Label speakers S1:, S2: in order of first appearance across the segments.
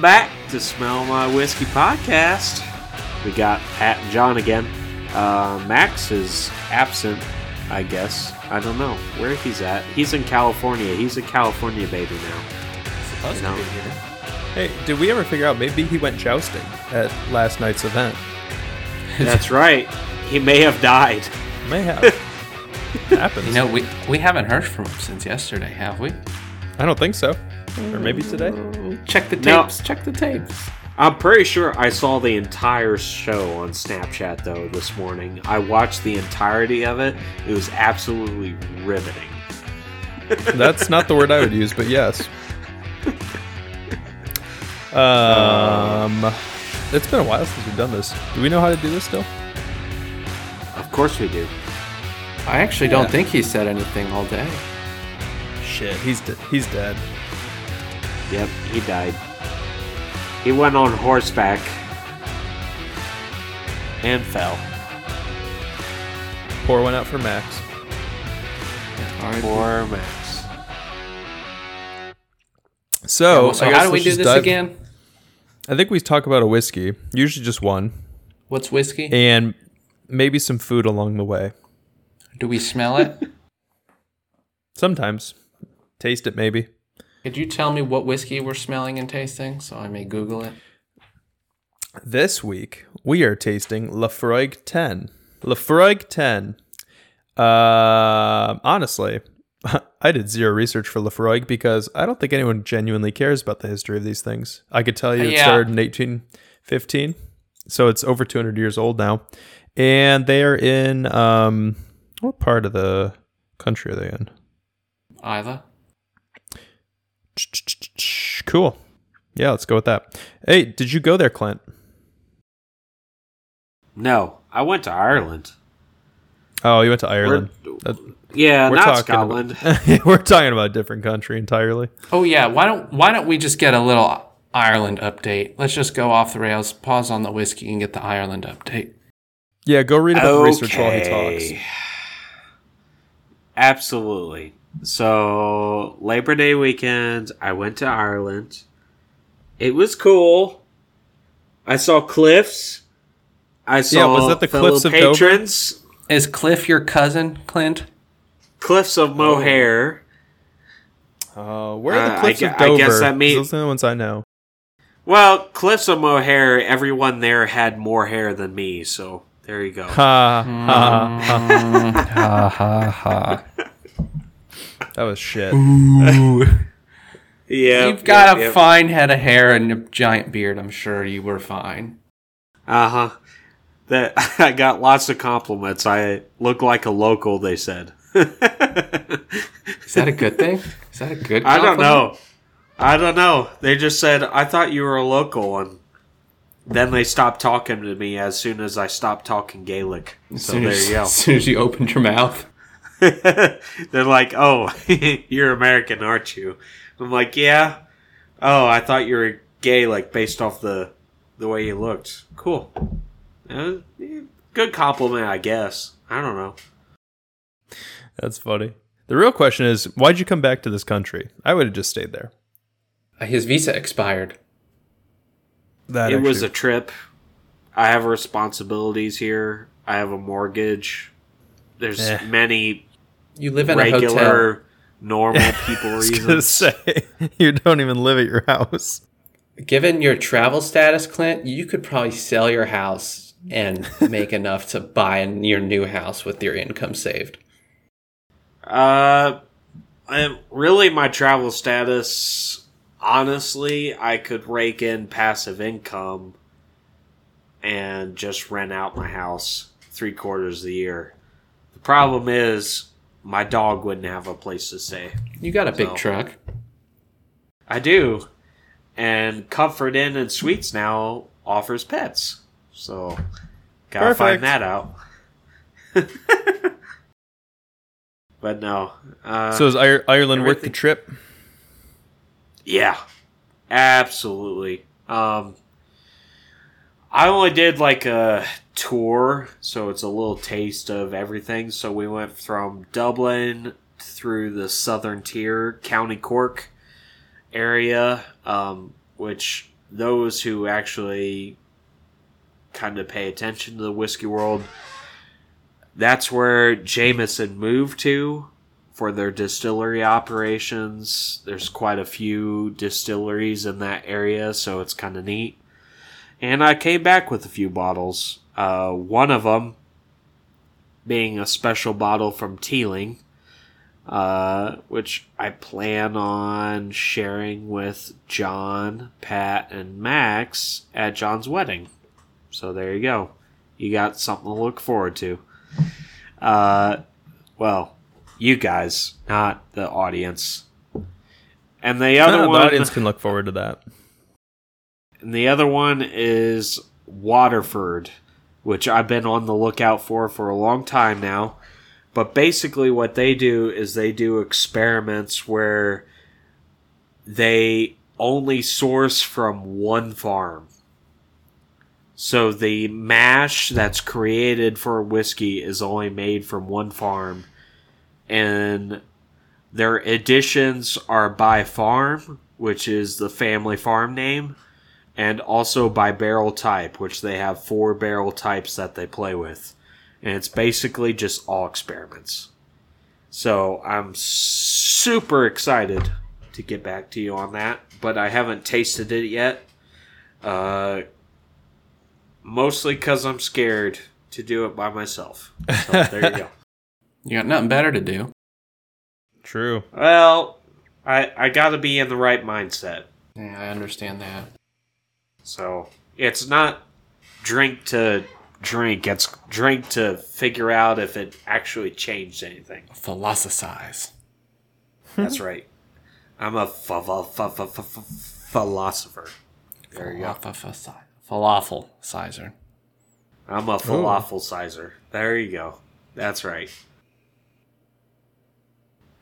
S1: Welcome back to Smell My Whiskey podcast. We got Pat and John again. Uh, Max is absent, I guess. I don't know where he's at. He's in California. He's a California baby now.
S2: Supposed
S1: No.
S2: to be here.
S3: Hey, did we ever figure out maybe he went jousting at last night's event?
S1: That's right. He may have died.
S3: May have. Happens.
S2: You know, we we haven't heard from him since yesterday, have we?
S3: I don't think so. Or maybe today.
S2: Check the
S1: No.
S2: tapes. Check the tapes.
S1: I'm pretty sure I saw the entire show on Snapchat though this morning. I watched the entirety of it. It was absolutely riveting.
S3: That's not the word I would use, but yes. Um, it's been a while since we've done this. Do we know how to do this still?
S1: Of course we do.
S2: I actually
S3: Yeah.
S2: don't think he said anything all day.
S3: Shit, he's de- he's dead.
S1: Yep, he died. He went on horseback and fell.
S3: Pour one out for Max.
S2: All right.
S1: Poor Max.
S3: So,
S2: well, so
S3: I
S2: how
S3: guess
S2: do we do this
S3: dive-
S2: again?
S3: I think we talk about a whiskey, usually just one,
S2: What's whiskey?
S3: and maybe some food along the way.
S2: Do we smell it?
S3: Sometimes taste it, maybe.
S2: Could you tell me what whiskey we're smelling and tasting so I may Google it?
S3: This week we are tasting Laphroaig 10. Laphroaig 10. Uh, honestly, I did zero research for Laphroaig because I don't think anyone genuinely cares about the history of these things. I could tell you it
S2: Yeah.
S3: started in 1815, so it's over 200 years old now, and they are in um, what part of the country are they in?
S2: Either.
S3: Cool. Yeah, let's go with that. Hey, did you go there, Clint?
S1: No, I went to Ireland.
S3: Oh, you went to Ireland. That-
S1: Yeah,
S3: We're
S1: not
S3: talking
S1: Scotland.
S3: About, we're talking about a different country entirely.
S2: Oh yeah. Why don't Why don't we just get a little Ireland update? Let's just go off the rails. Pause on the whiskey and get the Ireland update.
S3: Yeah, go read about the research while he talks.
S1: Absolutely. So Labor Day weekend, I went to Ireland. It was cool. I saw cliffs. I saw
S3: was that the
S1: fellow
S3: cliffs of Dover?
S1: patrons.
S2: Is Cliff your cousin, Clint?
S1: Cliffs of Moher.
S3: Uh, where are the
S1: Uh, I
S3: cliffs
S1: gu-
S3: of
S1: I
S3: Dover?
S1: guess that
S3: 'Cause
S1: mean-
S3: Those are the ones I know.
S1: Well, Cliffs of Moher. Everyone there had more hair than me, so there you go.
S3: Ha ha ha.
S2: ha ha ha.
S3: That was shit.
S1: Yeah,
S2: You've got a fine head of hair and a giant beard. I'm sure you were fine.
S1: Uh huh. That I got lots of compliments. I look like a local. They said.
S2: Is that a good thing? Is that a good?
S1: I don't know. I don't know. They just said I thought you were a local, and then they stopped talking to me as soon as I stopped talking Gaelic.
S2: As
S1: So there
S2: as,
S1: you go.
S2: As soon as you opened your mouth.
S1: They're like, "Oh, you're American, aren't you?" I'm like, "Yeah." Oh, I thought you were gay, like based off the the way you looked. Cool. Uh, good compliment, I guess. I don't know.
S3: That's funny. The real question is, why'd you come back to this country? I would have just stayed there.
S2: Uh, His visa expired.
S3: That
S1: it was a trip. I have responsibilities here. I have a mortgage. There's
S3: Eh.
S1: many
S2: You live in a hotel.
S1: regular, normal people reasons.
S3: say you don't even live at your house.
S2: Given your travel status, Clint, you could probably sell your house and make enough to buy your new house with your income saved.
S1: Uh, I, really, my travel status. Honestly, I could rake in passive income and just rent out my house three quarters of the year. The problem is, my dog wouldn't have a place to stay.
S2: You got a big truck.
S1: I do. And Comfort Inn and Suites now offers pets. So, gotta find that out. but no. Uh,
S3: So is Ir- Ireland worth the trip?
S1: yeah, absolutely. Um, I only did like a tour, so it's a little taste of everything. So we went from Dublin through the southern tier, County Cork area. Um, which those who actually kind of pay attention to the whiskey world, that's where Jameson moved to for their distillery operations. There's quite a few distilleries in that area, so it's kind of neat. And I came back with a few bottles. Uh, one of them being a special bottle from Teeling, uh, which I plan on sharing with John, Pat, and Max at John's wedding. So there you go. You got something to look forward to. Uh, well, you guys, not the audience. And the other
S3: the
S1: one,
S3: audience can look forward to that.
S1: And the other one is Waterford, which I've been on the lookout for for a long time now. But basically, what they do is they do experiments where they only source from one farm. So the mash that's created for whiskey is only made from one farm, and their additions are by farm, which is the family farm name, and also by barrel type, which they have four barrel types that they play with. And it's basically just all experiments. So I'm super excited to get back to you on that, but I haven't tasted it yet. Uh, mostly because I'm scared to do it by myself. So there you go.
S2: You got nothing better to do.
S3: True.
S1: Well, I I got to be in the right mindset.
S2: Yeah, I understand that.
S1: So it's not drink to drink. It's drink to figure out if it actually changed anything.
S2: Philosophize.
S1: That's right. I'm a ph- ph- ph- ph- ph- philosopher. There you go.
S2: Falafel. Falafel sizer.
S1: I'm a falafel sizer. There you go. That's right.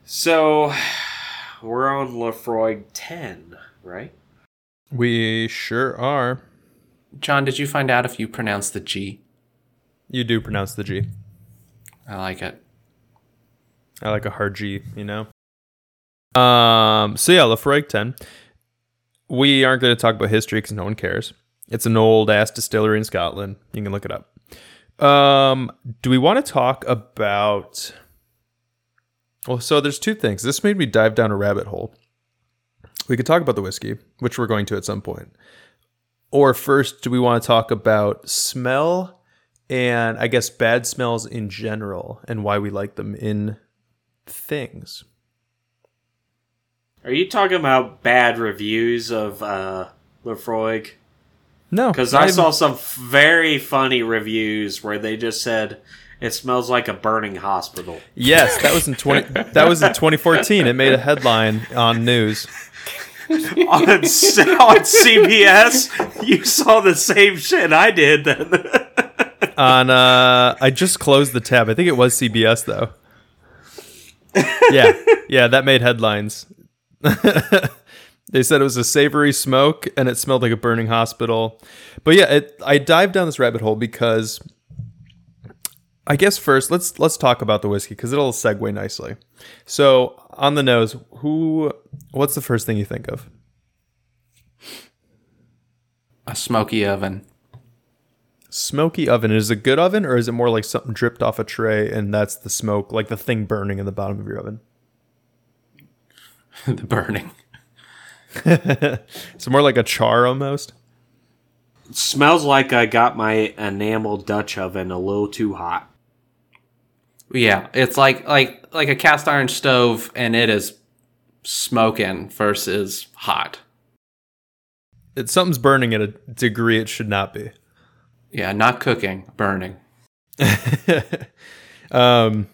S1: So we're on Laphroaig 10, right?
S3: We sure are.
S2: John, did you find out if you pronounce the G?
S3: You do pronounce the G.
S2: I like it.
S3: I like a hard G, you know. Um. So yeah, Laphroaig ten. We aren't going to talk about history because no one cares. It's an old ass distillery in Scotland. You can look it up. Um. Do we want to talk about? Well, so there's two things. This made me dive down a rabbit hole. We could talk about the whiskey, which we're going to at some point. Or first, do we want to talk about smell and I guess bad smells in general and why we like them in things?
S1: Are you talking about bad reviews of uh, Laphroaig?
S3: No,
S1: Because I saw some very funny reviews where they just said it smells like a burning hospital.
S3: Yes, that was in twenty. that was in 2014. It made a headline on news.
S1: on, on CBS, you saw the same shit I did then.
S3: On uh, I just closed the tab. I think it was CBS though. Yeah, yeah, that made headlines. they said it was a savory smoke and it smelled like a burning hospital. But yeah, it, I dived down this rabbit hole because I guess first let's let's talk about the whiskey because it'll segue nicely. So on the nose, who? What's the first thing you think of?
S2: A smoky oven.
S3: Smoky oven. Is it a good oven or is it more like something dripped off a tray and that's the smoke, like the thing burning in the bottom of your oven?
S2: the burning.
S3: it's more like a char almost.
S1: smells like I got my enamel Dutch oven a little too hot.
S2: Yeah, it's like like like a cast iron stove, and it is smoking versus hot.
S3: It's something's burning at a degree it should not be.
S2: Yeah, not cooking, burning.
S3: um,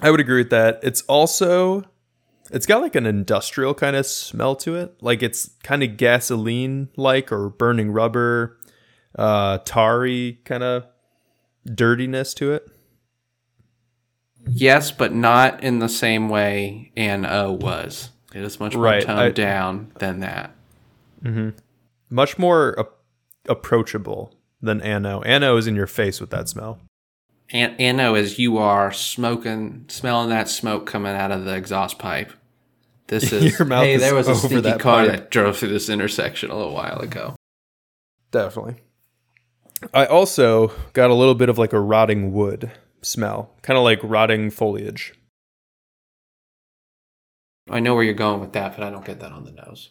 S3: I would agree with that. It's also, it's got like an industrial kind of smell to it. Like it's kind of gasoline like or burning rubber, uh, tarry kind of dirtiness to it.
S2: Yes, but not in the same way N.O. was. It is much more
S3: Right,
S2: toned
S3: I-
S2: down than that. Mm-hmm.
S3: Much more ap- approachable than Anno. Anno is in your face with that smell.
S2: And N.O. is you are smoking, smelling that smoke coming out of the exhaust pipe, This is
S3: Your mouth
S2: hey,
S3: is
S2: there was a
S3: over
S2: sneaky
S3: that
S2: car
S3: pipe.
S2: that drove through this intersection a little while ago.
S3: Definitely. I also got a little bit of like a rotting wood smell, kind of like rotting foliage.
S2: I know where you're going with that, but I don't get that on the nose.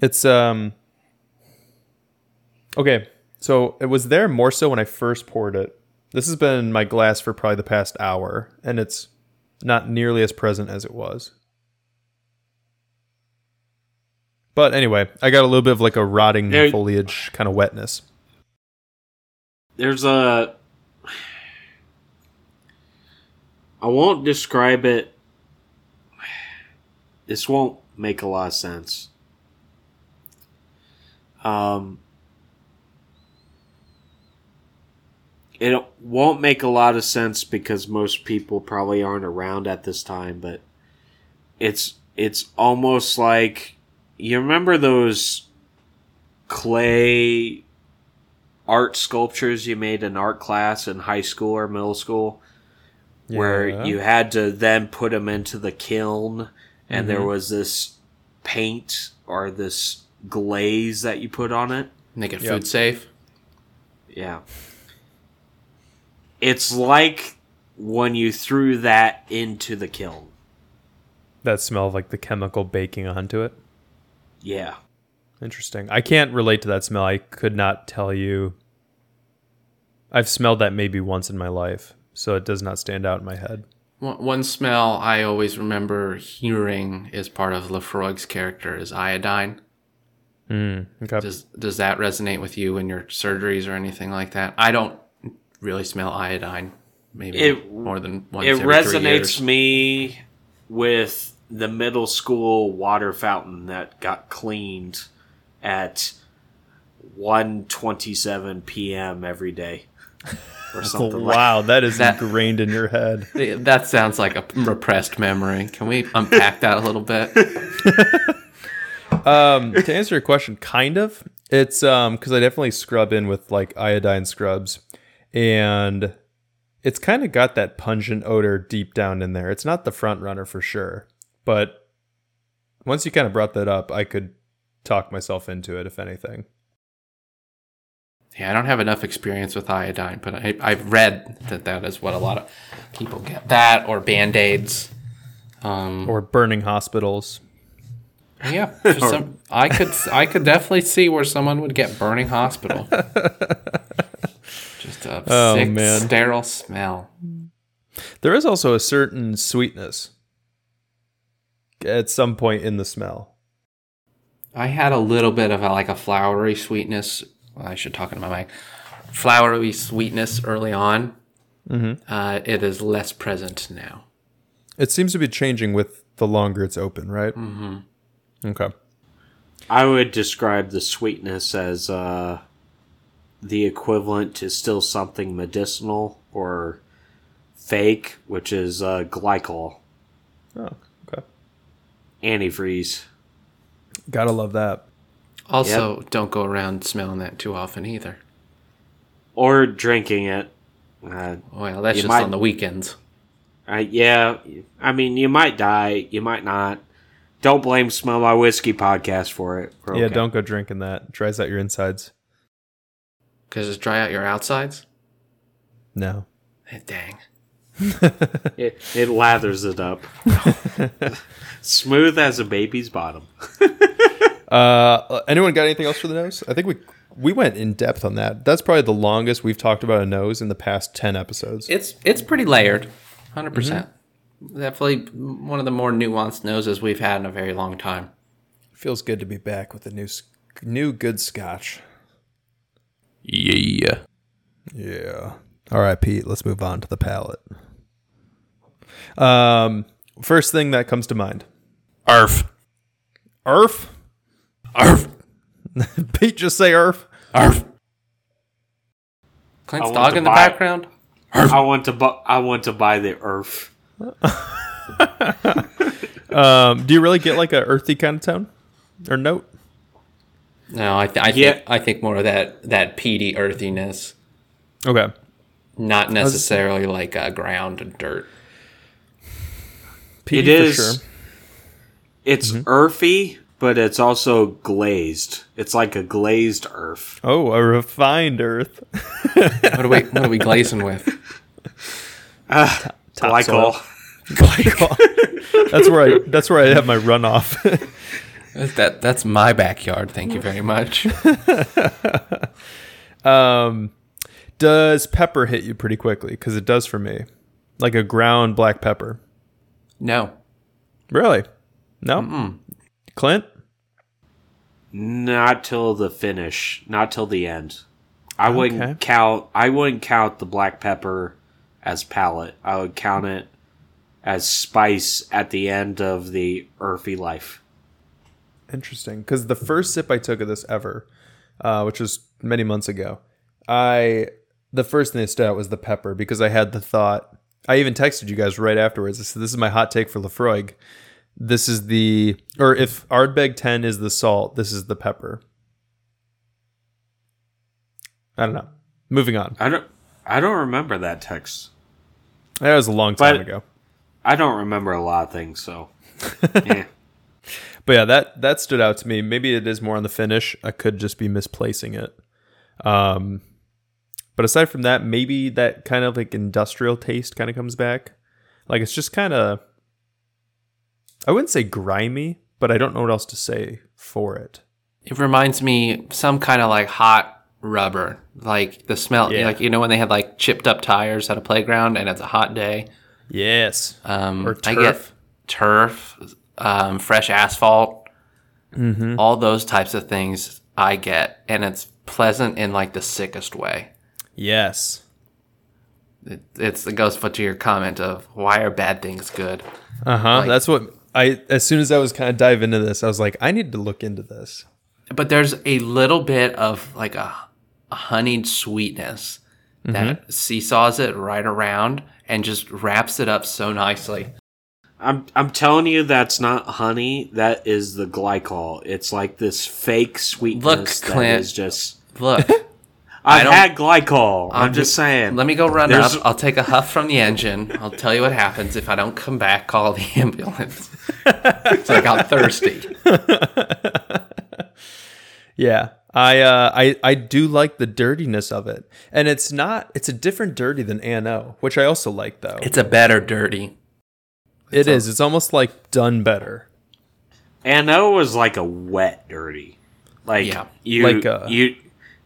S3: It's um Okay, so it was there more so when I first poured it. This has been in my glass for probably the past hour, and it's not nearly as present as it was. But anyway, I got a little bit of like a rotting
S1: There-
S3: foliage kind of wetness.
S1: There's a. I won't describe it. This won't make a lot of sense. Um, it won't make a lot of sense because most people probably aren't around at this time, but it's it's almost like you remember those clay art sculptures you made in art class in high school or middle school where you had to then put them into the kiln and there mm-hmm. was this paint or this glaze that you put on it
S2: Make it
S3: Yep.
S2: food safe.
S1: yeah it's like when you threw that into the kiln
S3: that smell of like the chemical baking onto it.
S1: yeah
S3: Interesting. I can't relate to that smell. I could not tell you. I've smelled that maybe once in my life, so it does not stand out in my head.
S2: One, one smell I always remember hearing as part of Laphroaig's character is iodine.
S3: Mm, okay.
S2: Does does that resonate with you in your surgeries or anything like that? I don't really smell iodine. Maybe
S1: It-
S2: more than once
S1: it
S2: every three
S1: resonates
S2: years.
S1: me with the middle school water fountain that got cleaned at 1:27 p.m. every day or something like
S3: wow, that is
S2: That-
S3: ingrained in your head.
S2: That sounds like a repressed memory. Can we unpack that a little bit?
S3: Um, to answer your question, kind of. It's um because I definitely scrub in with like iodine scrubs, and it's kind of got that pungent odor deep down in there. It's not the front runner for sure, but once you kind of brought that up, I could talk myself into it. If anything,
S2: Yeah, I don't have enough experience with iodine, but I, I've read that that is what a lot of people get. That or band aids. Um,
S3: or burning hospitals.
S2: yeah, for some, I could I could definitely see where someone would get burning hospital. Just a
S3: Oh,
S2: sick,
S3: man.
S2: sterile smell.
S3: There is also a certain sweetness at some point in the smell.
S2: I had a little bit of a, like a flowery sweetness. Well, I should talk into my mic. Flowery sweetness early on. Uh, it is less present now.
S3: It seems to be changing with the longer it's open, right? Mm-hmm. Okay.
S1: I would describe the sweetness as uh, the equivalent to still something medicinal or fake, which is uh, glycol,
S3: Oh, okay.
S1: antifreeze.
S3: Gotta love that.
S2: Also, don't go around smelling that too often either.
S1: or drinking it. Uh,
S2: Well, that's just
S1: might-
S2: on the weekends.
S1: I, yeah, I mean, you might die, you might not. Don't blame Smell My Whiskey podcast for it. We're
S3: Yeah, don't go drinking that. It dries out your insides.
S2: Because it's dry out your outsides.
S3: No.
S2: Eh, Dang.
S1: It, it lathers it up. Smooth as a baby's bottom.
S3: Uh, anyone got anything else for the nose? I think we we went in depth on that. That's probably the longest we've talked about a nose in the past ten episodes.
S2: It's it's pretty layered, 100 percent. Definitely one of the more nuanced noses we've had in a very long time.
S3: Feels good to be back with a new new good scotch.
S2: Yeah.
S3: Yeah. All right, Pete. Let's move on to the palate. Um, first thing that comes to mind.
S2: Arf.
S3: Arf.
S2: Arf.
S3: Pete, just say Arf.
S2: Arf. Clint's
S1: I
S2: dog in the
S1: buy-
S2: background.
S1: I want to bu- I want to buy the Earth.
S3: Um, do you really get like a earthy kind of tone or note?
S2: No, I, th- I
S1: Yeah.
S2: think I think more of that that peaty earthiness,
S3: Okay.
S2: not necessarily like uh, ground and dirt.
S3: Peaty
S1: It
S3: for
S1: is.
S3: sure.
S1: It's earthy, but it's also glazed. It's like a glazed earth.
S3: Oh, a refined earth.
S2: What are we what are we glazing with?
S1: Glycol.
S3: Glycol. that's where I. That's where I have my runoff.
S2: That that's my backyard. Thank you very much.
S3: um, does pepper hit you pretty quickly? Because it does for me, like a ground black pepper.
S2: No.
S3: Really? No. Clint.
S1: Not till the finish. Not till the end. I wouldn't count. I wouldn't count the black pepper as palate. I would count it as spice at the end of the earthy life.
S3: Interesting, because the first sip I took of this ever, uh, which was many months ago, I the first thing that stood out was the pepper because I had the thought. I even texted you guys right afterwards. I said, "This is my hot take for Laphroaig. This is the or if Ardbeg ten is the salt, this is the pepper." I don't know. Moving on.
S1: I don't. I don't remember that text.
S3: That was a long time
S1: But-
S3: ago.
S1: I don't remember a lot of things. So, yeah.
S3: But yeah, that that stood out to me. Maybe it is more on the finish. I could just be misplacing it. Um, but aside from that, maybe that kind of like industrial taste kind of comes back. Like it's just kind of, I wouldn't say grimy, but I don't know what else to say for it.
S2: It reminds me some kind of like hot rubber, like the smell.
S3: Yeah.
S2: Like you know when they had like chipped up tires at a playground and it's a hot day.
S3: Yes.
S2: Um,
S3: Or
S2: I get
S3: turf.
S2: turf, um, fresh asphalt,
S3: Mm-hmm.
S2: all those types of things. I get, and it's pleasant in like the sickest way.
S3: Yes.
S2: It, it's it goes to your comment of why are bad things good?
S3: Uh huh.
S2: Like-
S3: That's what I. As soon as I was kind of dive into this, I was like, I need to look into this.
S2: but there's a little bit of like a, a honeyed sweetness that mm-hmm. seesaws it right around and just wraps it up so nicely.
S1: I'm I'm telling you that's not honey. That is the glycol. It's like this fake sweetness
S2: Look, Clint.
S1: is just.
S2: Look,
S1: I've
S2: don't-
S1: had glycol. I'm,
S2: I'm
S1: just
S2: just-
S1: saying.
S2: let me go run
S1: There's-
S2: up. I'll take a huff from the engine. I'll tell you what happens if I don't come back. Call the ambulance. so I got thirsty.
S3: Yeah. I uh I I do like the dirtiness of it. And it's not it's a different dirty than ANO, which I also like though.
S2: It's a better dirty.
S3: It is. It's almost like done better.
S1: ANO that was like a wet dirty. Like
S2: Yeah.
S1: you
S3: Like, uh,
S1: you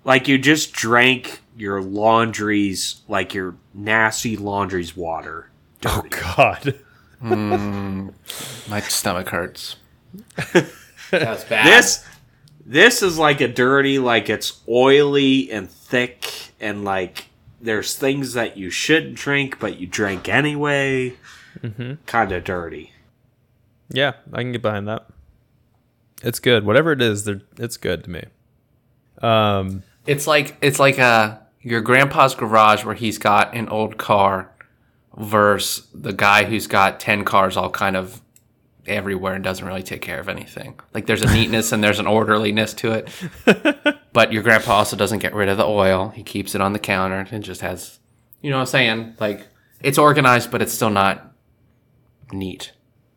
S1: like you just drank your laundry's like your nasty laundry's water.
S3: Oh god.
S2: My stomach hurts. That's bad.
S1: This this is like a dirty like it's oily and thick and like there's things that you shouldn't drink but you drink anyway.
S3: Mm-hmm.
S1: Kind of dirty.
S3: Yeah, I can get behind that. It's good. Whatever it is, it's good to me. Um
S2: It's like it's like uh your grandpa's garage where he's got an old car versus the guy who's got 10 cars all kind of everywhere and doesn't really take care of anything. Like there's a neatness and there's an orderliness to it. but your grandpa also doesn't get rid of the oil. He keeps it on the counter and just has you know what I'm saying? Like it's organized but it's still not neat.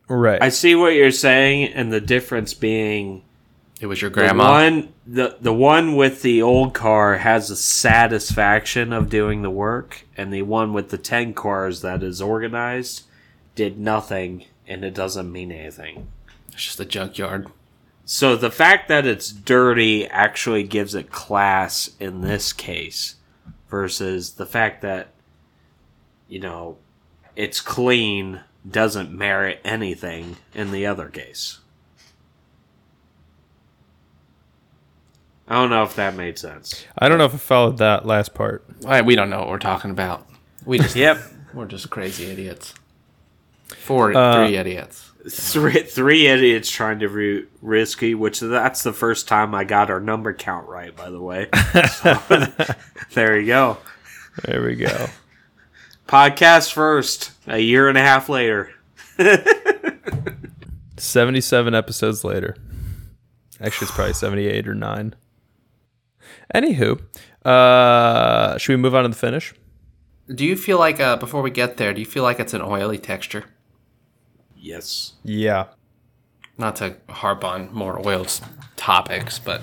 S3: right.
S1: I see what you're saying and the difference being
S2: It was your
S1: the
S2: grandma.
S1: one the the one with the old car has the satisfaction of doing the work and the one with the 10 cars that is organized did nothing and it doesn't mean anything.
S2: It's just a junkyard.
S1: So the fact that it's dirty actually gives it class in this case versus the fact that you know it's clean doesn't merit anything in the other case. I don't know if that made sense.
S3: I don't know if I followed that last part.
S2: Why we don't know what we're talking about. We just
S1: Yep.
S2: We're just crazy idiots. Four,
S3: Uh,
S2: three idiots.
S1: Three, three idiots trying to be risky, which that's the first time I got our number count right, by the way. So, there you go.
S3: There we go.
S1: Podcast first, a year and a half later.
S3: 77 episodes later. Actually, it's probably 78 or 9. Anywho, uh, should we move on to the finish?
S2: Do you feel like uh, before we get there? Do you feel like it's an oily texture?
S1: Yes.
S3: Yeah.
S2: not to harp on more oil topics, but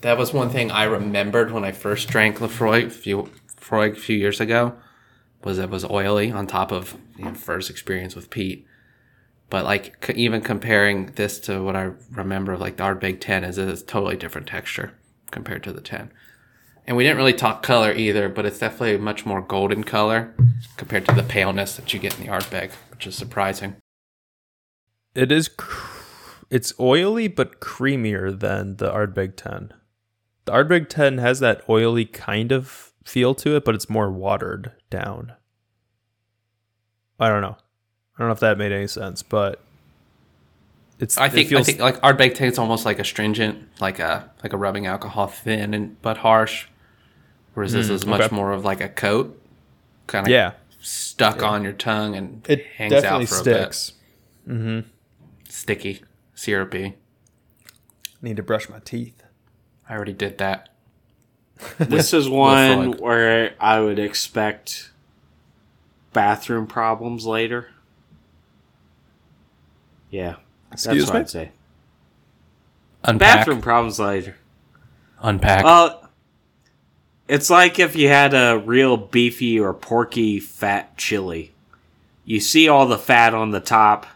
S2: that was one thing I remembered when I first drank Laphroaig a few, Laphroaig a few years ago. Was it was oily on top of you know, first experience with Pete. But like c- even comparing this to what I remember of like the Ardbeg 10 is it's a totally different texture compared to the 10. And we didn't really talk color either, but it's definitely a much more golden color compared to the paleness that you get in the Ardbeg, which is surprising.
S3: It is. Cr- it's oily but creamier than the Ardbeg 10. The Ardbeg 10 has that oily kind of feel to it, but it's more watered down. I don't know. I don't know if that made any sense, but it's.
S2: I
S3: it
S2: think I
S3: feels-
S2: think like Ardbeg tastes almost like astringent, like a like a rubbing alcohol, thin and but harsh. Whereas this is much
S3: Mm, okay.
S2: more of like a coat, kind of
S3: yeah,
S2: stuck on your tongue and
S3: it
S2: hangs out
S3: definitely
S2: for
S3: sticks.
S2: a bit. Sticky, syrupy.
S3: Need to brush my teeth.
S2: I already did that.
S1: This is one where I would expect bathroom problems later. Yeah.
S3: Excuse
S1: that's what
S3: me?
S1: I'd say.
S2: Unpack.
S1: Bathroom problems later.
S2: Unpack.
S1: Well, it's like if you had a real beefy or porky fat chili. You see all the fat on the top.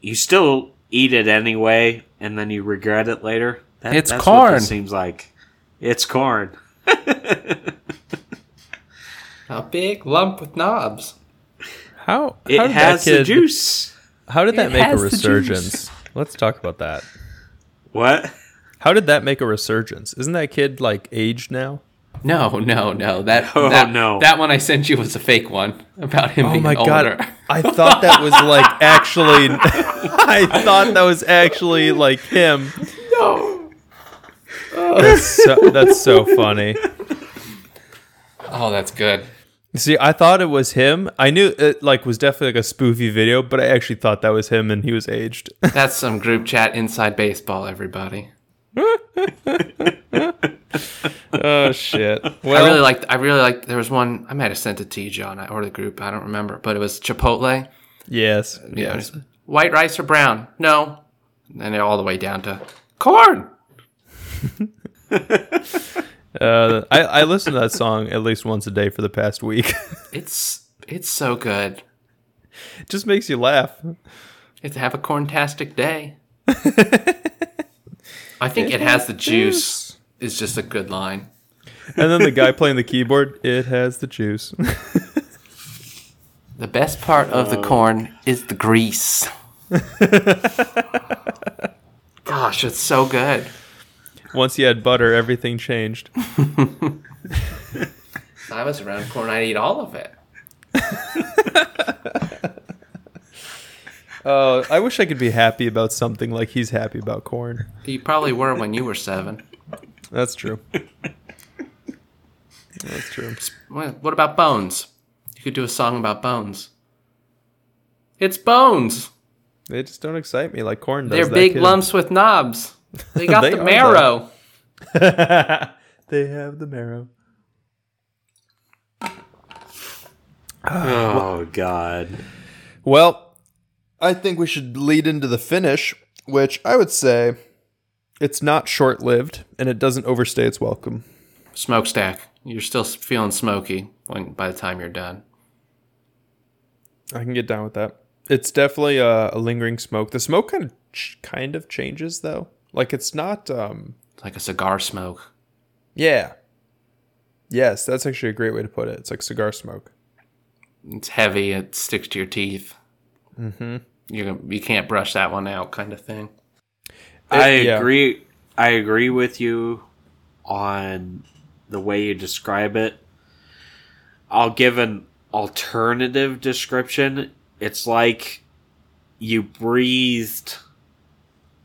S1: You still eat it anyway, and then you regret it later. That,
S2: It's
S1: what
S2: corn.
S1: this seems like it's corn.
S2: a big lump with knobs.
S3: How
S1: It
S3: how did
S1: has
S3: that kid,
S1: the juice.
S3: How did that
S2: It
S3: make a resurgence? Let's talk about that.
S1: What?
S3: How did that make a resurgence? Isn't that kid like aged now?
S2: No, no, no. That
S1: Oh,
S2: that,
S1: no.
S2: That one I sent you was a fake one about him
S3: Oh
S2: being
S3: my
S2: older.
S3: god! I thought that was like actually. I thought that was actually like him.
S2: No.
S3: That's so, that's so funny.
S2: Oh, that's good.
S3: See, I thought it was him. I knew it like was definitely like a spoofy video, but I actually thought that was him and he was aged.
S2: That's some group chat inside baseball, everybody.
S3: oh shit!
S2: I really liked. I really liked. There was one I might have sent it to you, John, or the group. I don't remember, but it was Chipotle.
S3: yes, yes.
S2: white rice or brown? No, and then all the way down to corn.
S3: Uh, I I listened to that song at least once a day for the past week.
S2: It's it's so good.
S3: it just makes you laugh.
S2: It's have a corntastic day. I think it has the juice. Is just a good line.
S3: And then the guy playing the keyboard, it has the juice.
S2: The best part of the corn is the grease. Gosh, it's so good.
S3: Once you had butter, everything changed.
S2: I was around corn, I'd eat all of it.
S3: Oh, I wish I could be happy about something like he's happy about corn.
S2: You probably were when you were seven.
S3: That's true. That's true.
S2: What what about bones? You could do a song about bones. It's bones.
S3: They just don't excite me like corn does.
S2: They're big
S3: kid.
S2: lumps with knobs. They got
S3: They
S2: the marrow.
S3: they have the marrow.
S1: Oh God.
S3: Well, I think we should lead into the finish, which I would say it's not short lived and it doesn't overstay its welcome.
S2: Smokestack. You're still feeling smoky when by the time you're done.
S3: I can get down with that. It's definitely a, a lingering smoke. The smoke kind of ch- kind of changes though. Like it's not. um
S2: It's like a cigar smoke.
S3: Yeah. Yes, that's actually a great way to put it. It's like cigar smoke.
S2: It's heavy. It sticks to your teeth. Mm-hmm. You you can't brush that one out, kind of thing.
S1: I
S3: yeah.
S1: agree. I agree with you on the way you describe it. I'll give an alternative description. It's like you breathed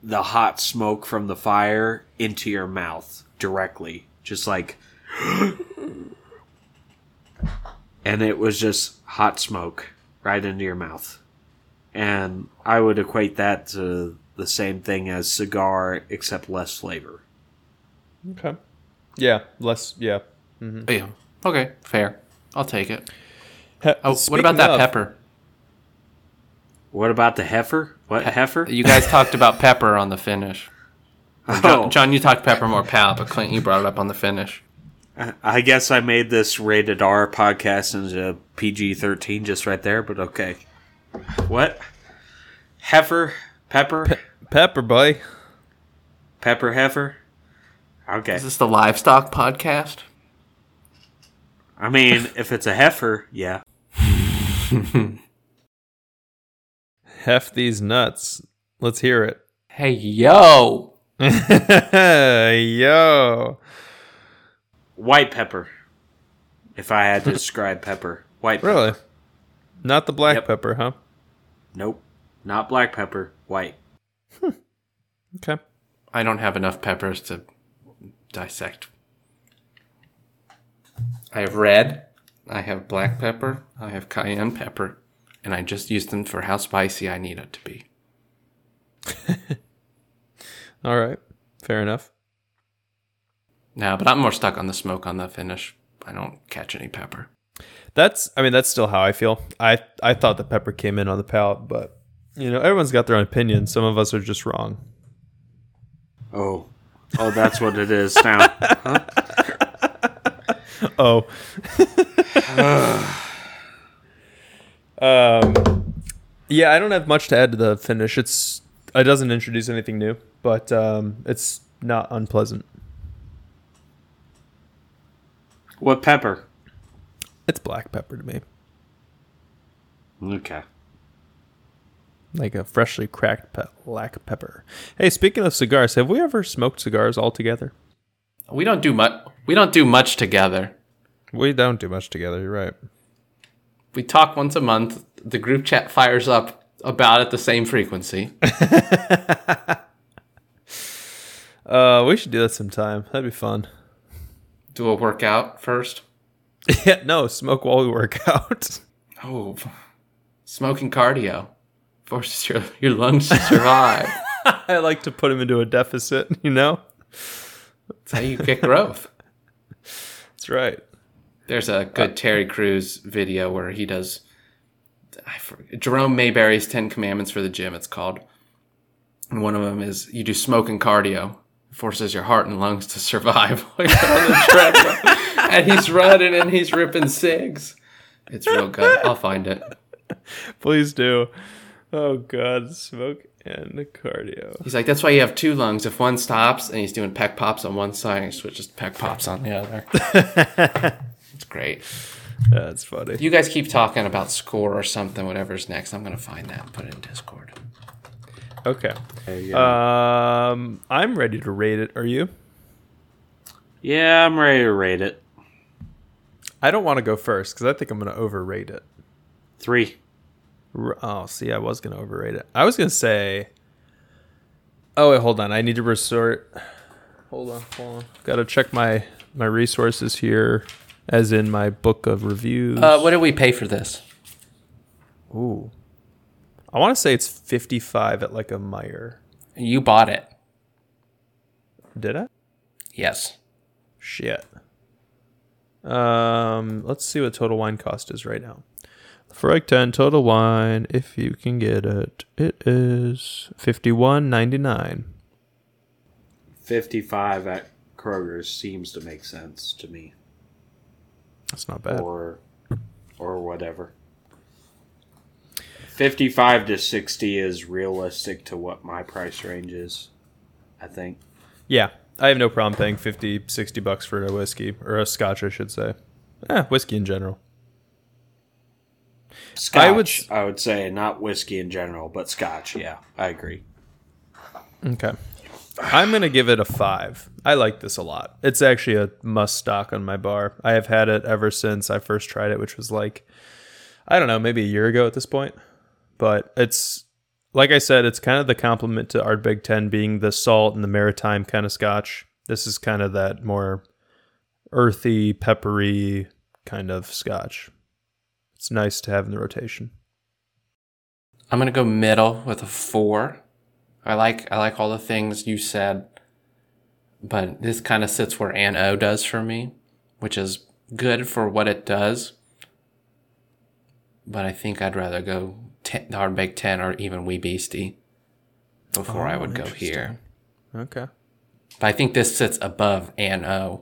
S1: the hot smoke from the fire into your mouth directly, just like, and it was just hot smoke right into your mouth. And I would equate that to the same thing as cigar, except less flavor.
S3: Okay. Yeah. Less. Yeah. Mm-hmm.
S2: Yeah. Okay, fair. I'll take it.
S3: He-
S2: Oh, what about that
S3: of-
S2: pepper?
S1: What about the heifer? What heifer?
S2: You guys talked about pepper on the finish. John,
S1: Oh,
S2: John, you talked pepper more pal, but Clint, you brought it up on the finish.
S1: I guess I made this rated R podcast into PG thirteen just right there, but okay. What? Heifer, pepper,
S3: Pepper boy.
S1: pepper, heifer. Okay.
S2: Is this the livestock podcast?
S1: I mean, if it's a heifer, yeah.
S3: Hef these nuts. Let's hear it.
S2: Hey, yo!
S3: Yo.
S1: White pepper. If I had to describe pepper, white. Pepper.
S3: Really? Not the black
S1: Yep.
S3: pepper, huh?
S1: Nope. Not black pepper. White. Hmm.
S3: Okay.
S2: I don't have enough peppers to dissect. I have red, I have black pepper, I have cayenne pepper, and I just use them for how spicy I need it to be.
S3: All right. Fair enough.
S2: No, but I'm more stuck on the smoke on the finish. I don't catch any pepper.
S3: That's I mean that's still how I feel. I I thought the pepper came in on the palate, but you know, everyone's got their own opinion. Some of us are just wrong.
S1: Oh. Oh, that's what it is now.
S3: Oh. um Yeah, I don't have much to add to the finish. It's it doesn't introduce anything new, but um it's not unpleasant.
S1: What pepper?
S3: It's black pepper to me.
S1: Okay.
S3: Like a freshly cracked pe- black pepper. Hey, speaking of cigars, have we ever smoked cigars all together?
S2: We don't do much. We don't do much together.
S3: We don't do much together, you're right.
S2: We talk once a month. The group chat fires up about at the same frequency.
S3: Uh, we should do that sometime. That'd be fun.
S2: Do a workout first.
S3: Yeah, no, smoke while we work out.
S2: Oh, smoking cardio forces your, your lungs to survive.
S3: I like to put him into a deficit, you know?
S2: That's how you get growth.
S3: That's right.
S2: There's a good uh, Terry Crews video where he does I forget, Jerome Mayberry's Ten Commandments for the Gym. It's called, and one of them is you do smoke and cardio, It forces your heart and lungs to survive and he's running and he's ripping cigs. It's real good. I'll find it.
S3: Please do. Oh, God. Smoke and cardio.
S2: He's like, that's why you have two lungs. If one stops and he's doing peck pops on one side, and he switches to peck pops on the other. it's great.
S3: That's funny.
S2: You guys keep talking about score or something, whatever's next. I'm gonna find that and put it in Discord.
S3: Okay.
S1: There you go.
S3: Um, I'm ready to rate it. Are you?
S1: yeah, I'm ready to rate it.
S3: I don't want to go first because I think I'm going to overrate it.
S1: Three.
S3: R- Oh, see, I was going to overrate it. I was going to say. Oh wait, hold on. I need to resort. Hold on, hold on. Got to check my my resources here, as in my book of reviews.
S2: Uh, what did we pay for this?
S3: Ooh, I want to say it's 55 at like a Meijer.
S2: You bought it.
S3: Did I?
S2: Yes.
S3: Shit. Um, let's see what total wine cost is right now. For like 10 total wine, if you can get it, it is 51.99.
S1: 55 at Kroger's seems to make sense to me.
S3: That's not bad.
S1: Or or whatever. 55 to 60 is realistic to what my price range is, I think.
S3: Yeah, I have no problem paying 50, 60 bucks for a whiskey or a scotch, I should say. Eh, whiskey in general.
S1: Scotch,
S3: I would
S1: I would say not whiskey in general, but scotch, yeah, I agree.
S3: Okay. I'm to give it a 5. I like this a lot. It's actually a must stock on my bar. I have had it ever since I first tried it, which was like I don't know, maybe a year ago at this point. But it's like I said, it's kind of the complement to Ardbeg Ten being the salt and the maritime kind of scotch. This is kind of that more earthy, peppery kind of scotch. It's nice to have in the rotation.
S2: I'm gonna go middle with a four. I like I like all the things you said, but this kind of sits where An Oa does for me, which is good for what it does. But I think I'd rather go 10, the Ardbeg 10 or even Wee Beastie before I
S3: Oh,
S2: would go here.
S3: Okay.
S2: But I think this sits above An Oa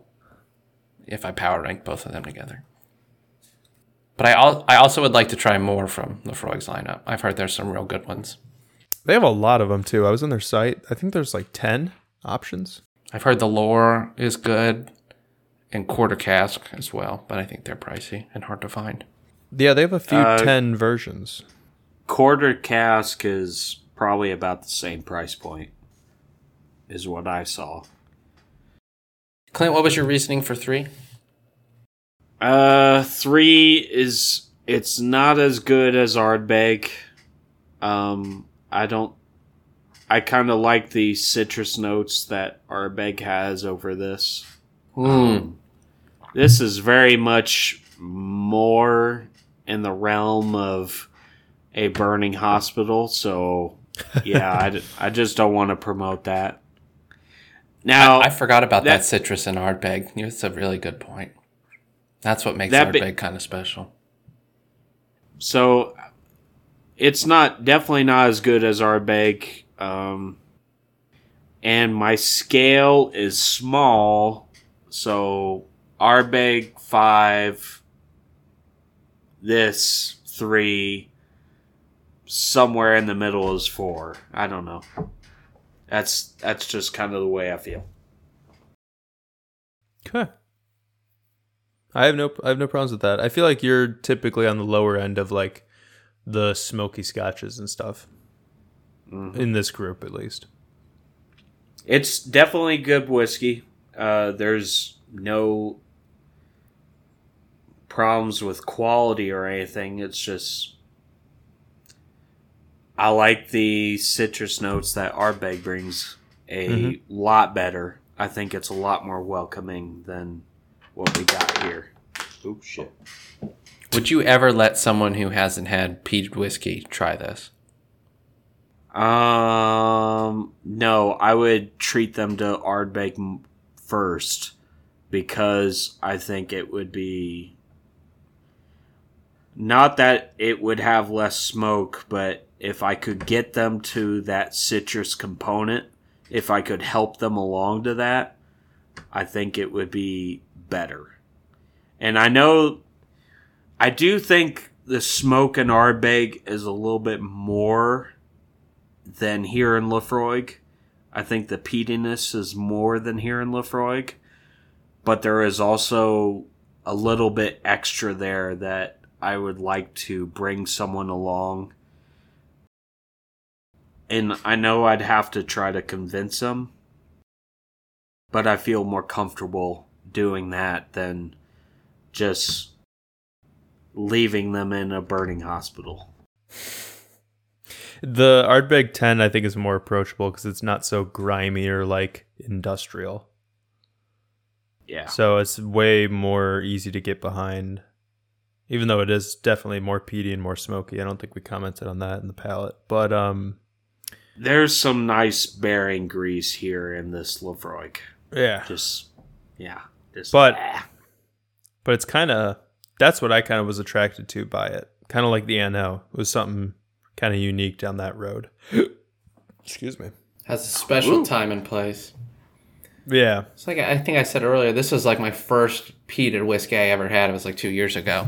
S2: if I power rank both of them together. But I, al- I also would like to try more from Laphroaig's lineup. I've heard there's some real good ones.
S3: They have a lot of them too. I was on their site. I think there's like 10 options.
S2: I've heard the lore is good and quarter cask as well, but I think they're pricey and hard to find.
S3: Yeah, they have a few
S1: Uh,
S3: 10 versions.
S1: Quarter cask is probably about the same price point, is what I saw.
S2: Clint, what was your reasoning for three?
S1: Uh, three is it's not as good as Ardbeg. Um, I don't. I kind of like the citrus notes that Ardbeg has over this.
S2: Hmm.
S1: This is very much more in the realm of a burning hospital. So, yeah, I, d- I just don't want to promote that. Now,
S2: I forgot about that,
S1: that-
S2: citrus and Ardbeg. That's a really good point. That's what makes Ardbeg kind of special.
S1: so it's not definitely not as good as Ardbeg. Um, and my scale is small, so Ardbeg five, this three, somewhere in the middle is four. I don't know. That's that's just kind of the way I feel.
S3: Okay. I have no I have no problems with that. I feel like you're typically on the lower end of like the smoky scotches and stuff. In this group at least.
S1: It's definitely good whiskey. Uh, there's no problems with quality or anything. It's just I like the citrus notes that Ardbeg brings a lot better. I think it's a lot more welcoming than what we got here. Oops, shit.
S2: Would you ever let someone who hasn't had peated whiskey try this?
S1: Um, no, I would treat them to Ardbeg first because I think it would be not that it would have less smoke, but if I could get them to that citrus component, if I could help them along to that, I think it would be better. And I know I do think the smoke in Ardbeg is a little bit more than here in Laphroaig. I think the peatiness is more than here in Laphroaig, but there is also a little bit extra there that I would like to bring someone along. And I know I'd have to try to convince them, but I feel more comfortable doing that than just leaving them in a burning hospital.
S3: The Ardbeg 10 I think is more approachable because it's not so grimy or like industrial.
S1: Yeah.
S3: So it's way more easy to get behind. Even though it is definitely more peaty and more smoky. I don't think we commented on that in the palate, But um
S1: There's some nice bearing grease here in this Laphroaig.
S3: yeah.
S1: Just, yeah. Just,
S3: But-
S1: ah.
S3: But it's kind of that's what I kind of was attracted to by it. Kind of like the An Oa. It was something kind of unique down that road. Excuse me.
S2: Has a special
S1: Ooh.
S2: time and place.
S3: Yeah.
S2: It's like I think I said earlier. This was like my first peated whiskey I ever had. It was like two years ago,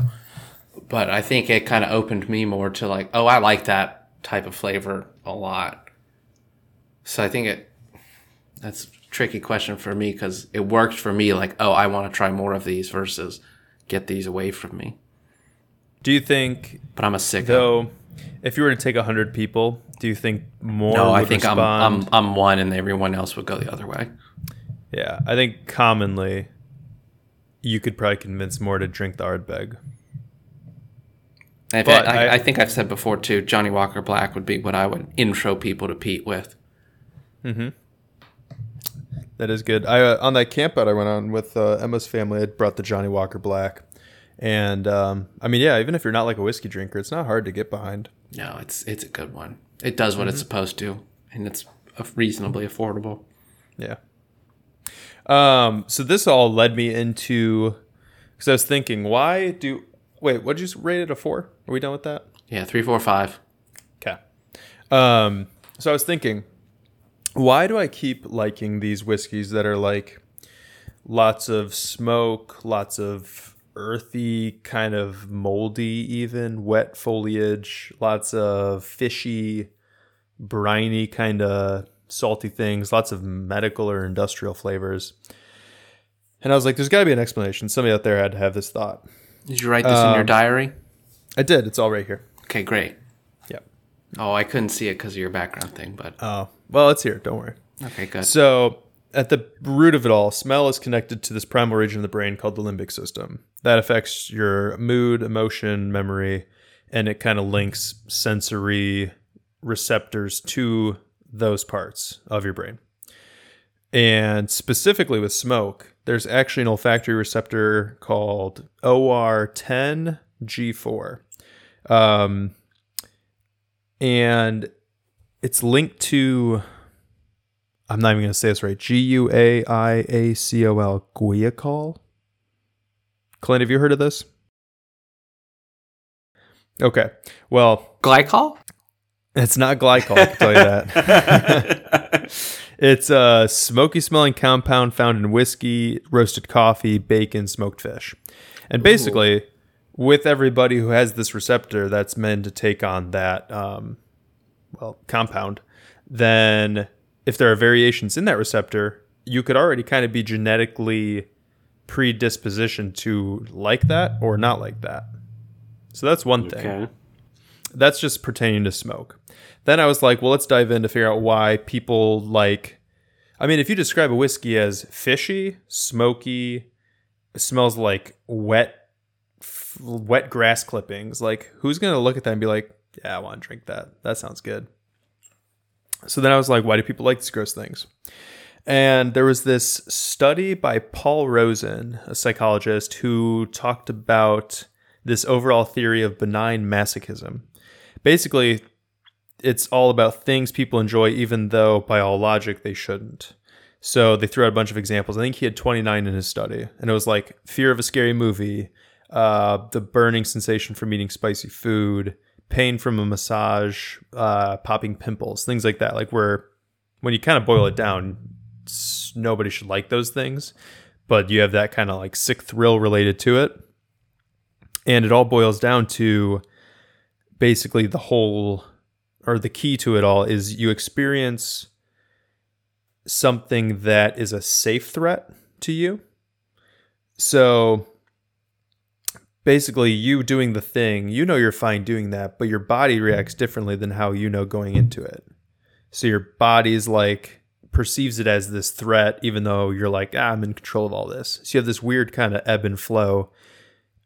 S2: but I think it kind of opened me more to like, oh, I like that type of flavor a lot. So I think it that's a tricky question for me because it worked for me. Like, oh, I want to try more of these versus get these away from me.
S3: Do you think
S2: But I'm a sicko.
S3: though if you were to take 100 people, do you think more
S2: no, I think I'm. I'm I'm one, and everyone else would go the other way.
S3: Yeah, I think commonly you could probably convince more to drink the Ardbeg.
S2: I, I,
S3: I-
S2: I think I've said before too. Johnnie Walker Black would be what I would intro people to peat with. Mm-hmm.
S3: That is good. I uh, on that camp out I went on with uh, Emma's family. I brought the Johnnie Walker Black, and um, I mean, yeah, even if you're not like a whiskey drinker, it's not hard to get behind.
S2: No, it's it's a good one. It does what it's supposed to, and it's reasonably affordable.
S3: Yeah. Um. So this all led me into because I was thinking, why do wait? What did you rate it a four? Are we done with that?
S2: Yeah, three, four, five. Okay.
S3: Um, so I was thinking, why do I keep liking these whiskeys that are like lots of smoke, lots of earthy, kind of moldy, even wet foliage, lots of fishy, briny, kind of salty things, lots of medical or industrial flavors. And I was like, there's got to be an explanation. Somebody out there had to have this thought.
S2: Did you write this in your
S3: Um,
S2: diary?
S3: I did. It's all right here.
S2: Okay, great. Oh, I couldn't see it because of your background thing, but
S3: Oh, well, it's here. Don't worry.
S2: okay, good.
S3: So, at the root of it all, smell is connected to this primal region of the brain called the limbic system. That affects your mood, emotion, memory, and it kind of links sensory receptors to those parts of your brain. And specifically with smoke, there's actually an olfactory receptor called OR10G4. Um, and it's linked to I'm not even going to say this right. G U A I A C O L, guaiacol. Clint, have you heard of this? Okay. Well,
S2: Glycol?
S3: it's not glycol, I can tell you that. it's a smoky smelling compound found in whiskey, roasted coffee, bacon, smoked fish. And basically, with everybody who has this receptor that's meant to take on that, um, well, compound, then if there are variations in that receptor, you could already kind of be genetically predispositioned to like that or not like that. So that's one thing
S1: Okay.
S3: that's just pertaining to smoke. Then I was like, well, let's dive in to figure out why people like. I mean, if you describe a whiskey as fishy, smoky, smells like wet, wet grass clippings, like who's gonna look at that and be like, yeah, I want to drink that. That sounds good. So then I was like, why do people like these gross things? And there was this study by Paul Rozin, a psychologist, who talked about this overall theory of benign masochism. Basically, it's all about things people enjoy, even though by all logic they shouldn't. So they threw out a bunch of examples. I think he had 29 in his study, and it was like fear of a scary movie, uh, the burning sensation from eating spicy food, pain from a massage, uh, popping pimples, things like that. Like where, when you kind of boil it down, nobody should like those things, but you have that kind of like sick thrill related to it and it all boils down to basically the whole or the key to it all is you experience something that is a safe threat to you so basically you doing the thing you know you're fine doing that but your body reacts differently than how you know going into it so your body's like perceives it as this threat even though you're like ah, i'm in control of all this so you have this weird kind of ebb and flow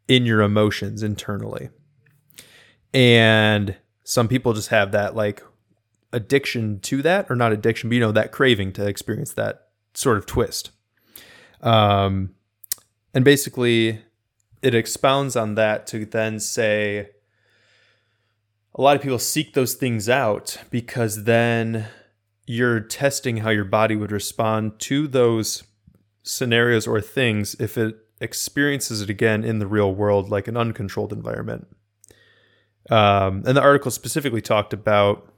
S3: in your emotions internally. And some people just have that like addiction to that, or not addiction, but you know, that craving to experience that sort of twist. Um, and basically, it expounds on that to then say a lot of people seek those things out because then you're testing how your body would respond to those scenarios or things if it experiences it again in the real world, like an uncontrolled environment. Um, and the article specifically talked about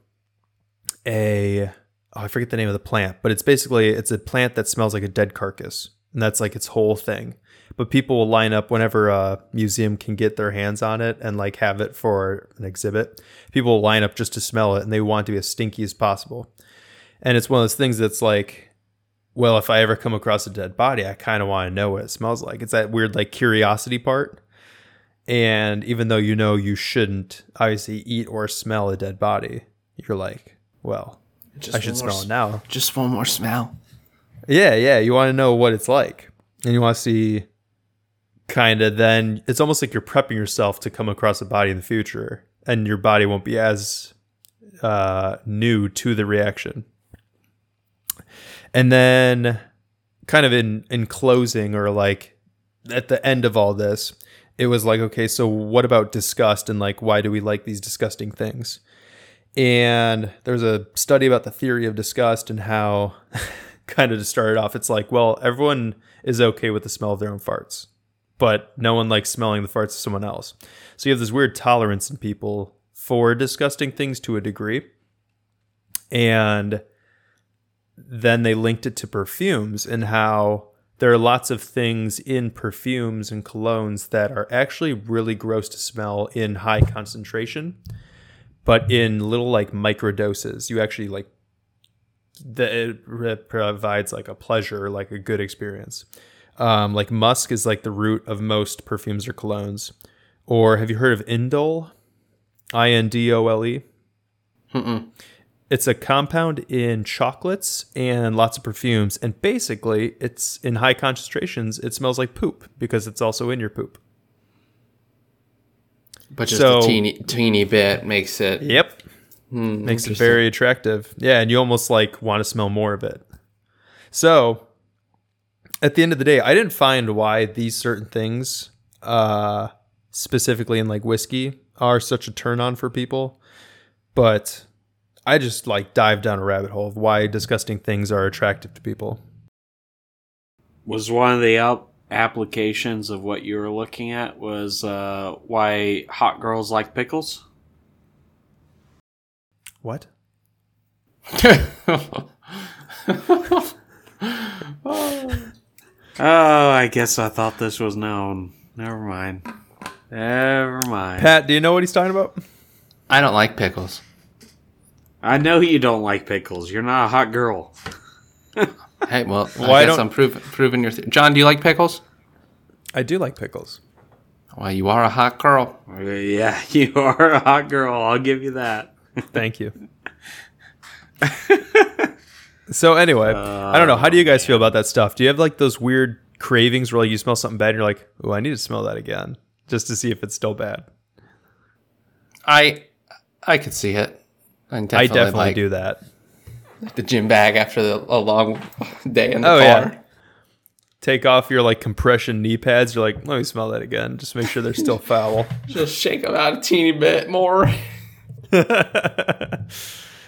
S3: a oh, I forget the name of the plant, but it's basically it's a plant that smells like a dead carcass, and that's like its whole thing. But people will line up whenever a museum can get their hands on it and like have it for an exhibit. People will line up just to smell it, and they want to be as stinky as possible. And it's one of those things that's like well, if I ever come across a dead body, I kind of want to know what it smells like. It's that weird like curiosity part. And even though you know you shouldn't obviously eat or smell a dead body, you're like, well,
S2: Just
S3: I should smell it now.
S2: Just one more smell.
S3: Yeah, yeah. You want to know what it's like. And you want to see kind of then it's almost like you're prepping yourself to come across a body in the future and your body won't be as uh, new to the reaction. And then kind of in in closing or like at the end of all this, it was like, okay, so what about disgust and like why do we like these disgusting things? And there's a study about the theory of disgust and how kind of to start it off, it's like, well, everyone is okay with the smell of their own farts, but no one likes smelling the farts of someone else. So you have this weird tolerance in people for disgusting things to a degree. and then they linked it to perfumes and how there are lots of things in perfumes and colognes that are actually really gross to smell in high concentration but in little like micro doses you actually like that it provides like a pleasure like a good experience um, like musk is like the root of most perfumes or colognes. Or have you heard of indole? I-n-d-o-l-e it's a compound in chocolates and lots of perfumes. And basically it's in high concentrations it smells like poop because it's also in your poop.
S2: But just
S3: So-
S2: a teeny teeny bit makes it.
S3: yep.
S2: Hmm,
S3: makes it very attractive. Yeah and you almost like want to smell more of it. So at the end of the day i didn't find why these certain things uh specifically in like whiskey are such a turn on for people but i just like dived down a rabbit hole of why disgusting things are attractive to people
S1: Was one of the up applications of what you were looking at was uh, why hot girls like pickles?
S3: what
S1: Oh, I guess I thought this was known. Never mind. Never mind.
S3: pat do you know what he's talking about
S2: I don't like pickles.
S1: I know you don't like pickles. You're not a hot girl.
S2: Hey, well,
S3: Why
S2: I guess
S3: don't-
S2: I'm prov- proving your. Th- John, do you like pickles?
S3: i do like pickles
S2: Well, you are a hot girl.
S1: Uh, Yeah, you are a hot girl. I'll give you that.
S3: Thank you. so anyway, I don't know. How do you oh, guys feel about that stuff? Do you have like those weird cravings where like you smell something bad and you're like, "Oh, I need to smell that again," just to see if it's still bad?
S2: I I could see it. I definitely,
S3: I definitely
S2: like
S3: do that.
S2: the gym bag after the, a long day in the
S3: Oh,
S2: car.
S3: yeah. Take off your like compression knee pads. You're like, let me smell that again. Just make sure they're still foul.
S2: Just shake them out a teeny bit more.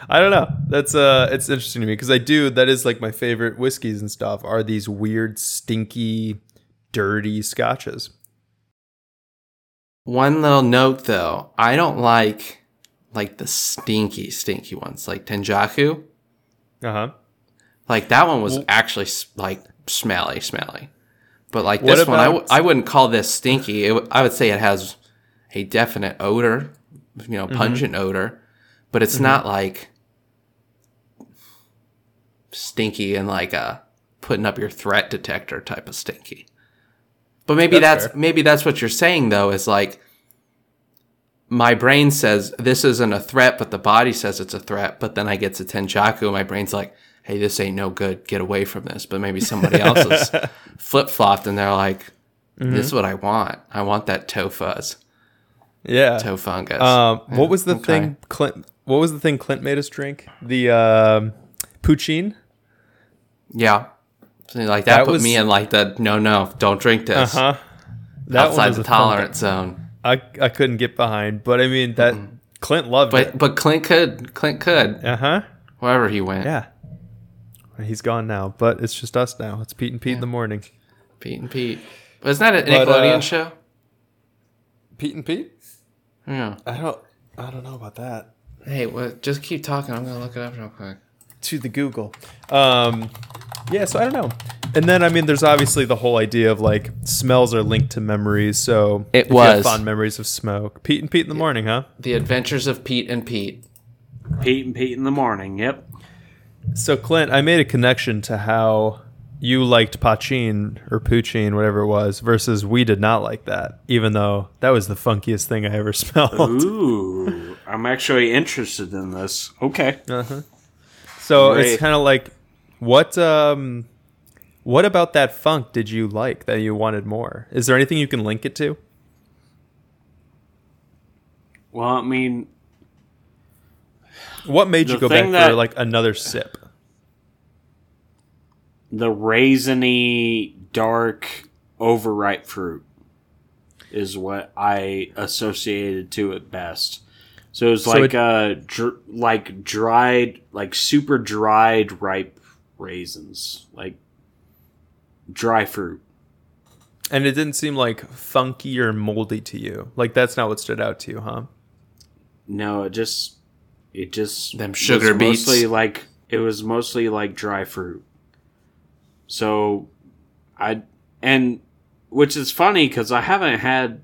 S3: I don't know. That's uh, it's interesting to me because I do. That is like my favorite whiskeys and stuff. Are these weird, stinky, dirty scotches?
S2: One little note though, I don't like like the stinky, stinky ones, like Tenjaku.
S3: Uh huh.
S2: Like that one was actually like smelly, smelly. But like this one, I w-
S3: about-
S2: I wouldn't call this stinky. It w- I would say it has a definite odor, you know, pungent odor, but it's not like stinky and like a putting up your threat detector type of stinky. But maybe
S3: That's
S2: that's, maybe that's what you're saying though is like my brain says this isn't a threat, but the body says it's a threat. But then I get to Tenjaku, and my brain's like, "Hey, this ain't no good. Get away from this." But maybe somebody else is flip flopped, and they're like, "This is what I want. I want that toe fuzz,
S3: Yeah.
S2: toe fungus."
S3: Um, what was the
S2: okay.
S3: thing Clint? What was the thing Clint made us drink? The um, poutine.
S2: Yeah, So, like that,
S3: that
S2: put
S3: was-
S2: me in like the no, no, don't drink
S3: Uh
S2: this
S3: huh. That
S2: outside
S3: was
S2: the tolerance zone.
S3: I I couldn't get behind, but I mean that Clint loved
S2: But
S3: it.
S2: but Clint could, Clint could,
S3: Uh huh.
S2: wherever he went.
S3: Yeah. He's gone now, but it's just us now. It's Pete and Pete in the morning.
S2: Pete and Pete. Wasn't that a
S3: But,
S2: Nickelodeon
S3: uh,
S2: show?
S3: Pete and Pete?
S2: Yeah.
S3: I don't. I don't know about that.
S2: Hey, what, just keep talking. I'm gonna look it up real quick.
S3: to the Google. Um, yeah, so I don't know. And then I mean, there's obviously the whole idea of like smells are linked to memories. So
S2: It
S3: if you have
S2: was.
S3: fond memories of smoke. Pete and Pete in the morning, huh?
S2: The Adventures of Pete and Pete.
S1: Pete and Pete in the morning. Yep.
S3: So Clint, I made a connection to how you liked Pachin or Poutine, whatever it was, versus we did not like that, even though that was the funkiest thing I ever smelled.
S1: Ooh, I'm actually interested in this. Okay. Uh-huh.
S3: So
S1: Great.
S3: it's kind of like, what um, what about that funk did you like that you wanted more? Is there anything you can link it to?
S1: Well, I mean,
S3: What made you go back
S1: that-
S3: for like another sip?
S1: the raisiny, dark, overripe fruit is what I associated to it best. So it was
S3: So
S1: like
S3: it-
S1: uh, dr- like dried, like super dried ripe raisins, like dry fruit.
S3: And it didn't seem like funky or moldy to you. Like that's not what stood out to you, huh?
S1: No, it just it just
S2: Them sugar
S1: was
S2: beets.
S1: Mostly like it was mostly like dry fruit. So I and which is funny because I haven't had.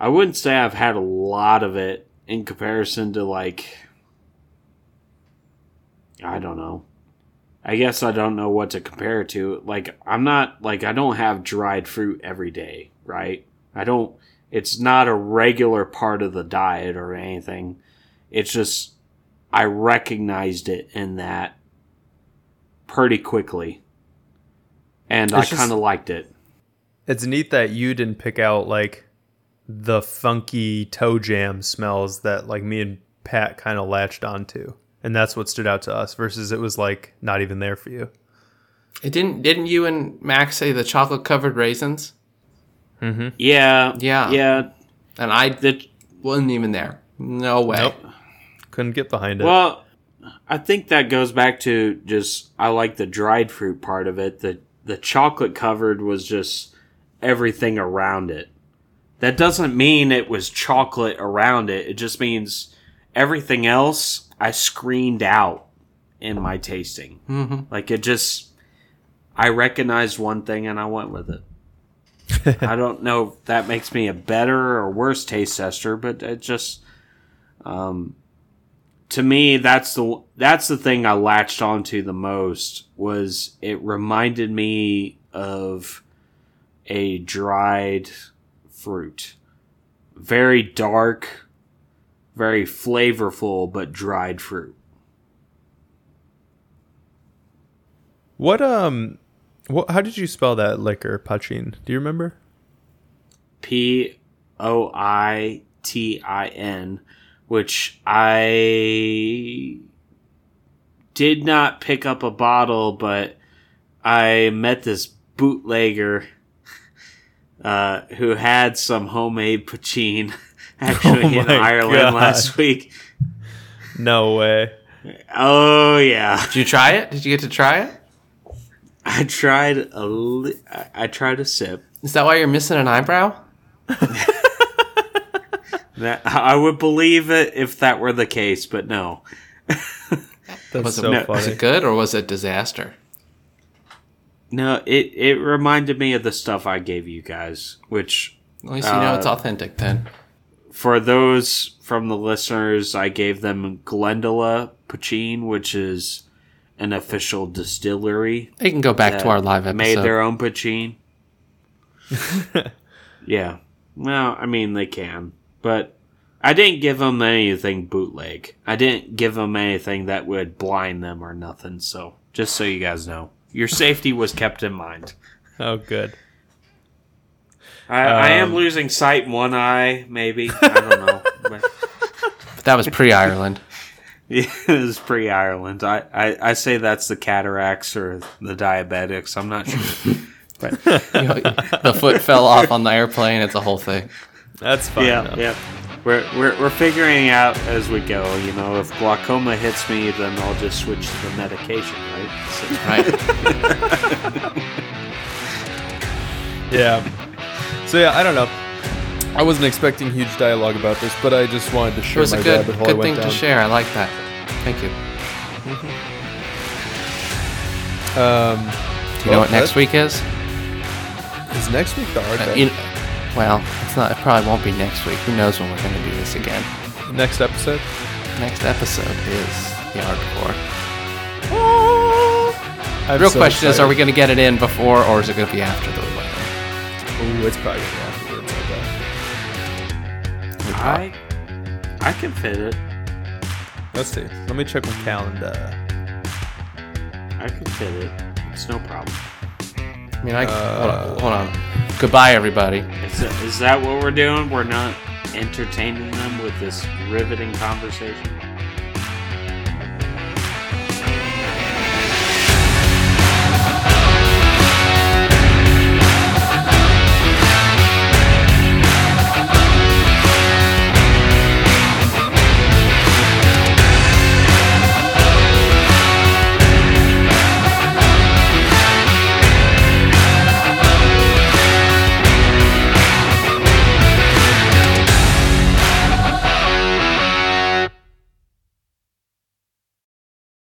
S1: I wouldn't say I've had a lot of it in comparison to like. I don't know. I guess I don't know what to compare it to. Like I'm not like I don't have dried fruit every day, right? I don't it's not a regular part of the diet or anything. It's just I recognized it in that pretty quickly. And I
S3: It's just-
S1: kind of liked it.
S3: It's neat that you didn't pick out like the funky toe jam smells that like me and Pat kind of latched onto. And that's what stood out to us versus it was like not even there for you.
S2: It didn't didn't you and Max say the chocolate covered raisins? Mm-hmm.
S1: Yeah.
S2: Yeah.
S1: Yeah.
S2: And I
S1: The,
S2: wasn't even there. No way.
S3: Nope. Couldn't get behind it.
S1: well, I think that goes back to just I like the dried fruit part of it. The the chocolate covered was just everything around it. That doesn't mean it was chocolate around it. It just means everything else I screened out in my tasting.
S2: hmm
S1: Like it just, I recognized one thing and I went with it. I don't know if that makes me a better or worse taste tester, but it just, um, to me, that's the that's the thing I latched onto the most was it reminded me of a dried fruit, very dark, very flavorful, but dried fruit.
S3: what um what how did you spell that liquor, Pachin? Do you remember?
S1: P O I T I N, which I did not pick up a bottle, but I met this bootlegger uh, who had some homemade poutine actually
S3: Oh
S1: in Ireland
S3: God.
S1: last week.
S3: No way.
S1: Oh yeah,
S2: Did you try it? Did you get to try it?
S1: I tried a li- I- I tried a sip.
S2: Is that why you're missing an eyebrow?
S1: That I would believe it if that were the case, but no.
S3: That's
S2: Was it,
S3: so
S1: no-
S3: funny.
S2: was it good or was it disaster?
S1: No, it it reminded me of the stuff I gave you guys, which
S2: At least you know
S1: Uh,
S2: it's authentic then.
S1: For those from the listeners, I gave them Glendalough Poutine, which is an official distillery.
S2: They can go back to our live episode.
S1: Made their own poutine. yeah. Well, I mean they can, but I didn't give them anything bootleg. I didn't give them anything that would blind them or nothing. So just so you guys know, your safety was kept in mind.
S3: Oh good.
S1: I, I am
S3: Um,
S1: losing sight in one eye, maybe. I don't know. But
S2: But that was pre Ireland.
S1: yeah, was pre Ireland. I, I, I say that's the cataracts or the diabetics. I'm not sure. But
S2: the foot fell off on the airplane. It's a whole thing.
S3: That's fine.
S1: yeah,
S3: though.
S1: yeah. We're, we're, we're figuring out as we go. You know, if glaucoma hits me, then I'll just switch to the medication, right? So,
S2: Right.
S3: Yeah. So yeah, I don't know. I wasn't expecting huge dialogue about this, but I just wanted to share It
S2: was
S3: my
S2: a good,
S3: rabbit hole
S2: good thing to share. I like that. Thank you.
S3: Um,
S2: Do you know what next week is?
S3: is next week the hard
S2: Uh,
S3: day?
S2: you- well, it's not. It probably won't be next week. Who knows when we're going to do this again?
S3: next episode?
S2: Next episode is the hardcore.
S3: I'm
S2: Real
S3: so
S2: question is. Are we going to get it in before, or is it going to be after the?
S3: Ooh, it's probably gonna be afterwards. I bet.
S1: I, I can fit it.
S3: Let's see. Let me check my calendar.
S1: I can fit it. It's no problem.
S2: I mean, I
S3: Uh,
S2: hold, on, hold on. Goodbye, everybody.
S1: Is that, is that what we're doing? We're not entertaining them with this riveting conversation?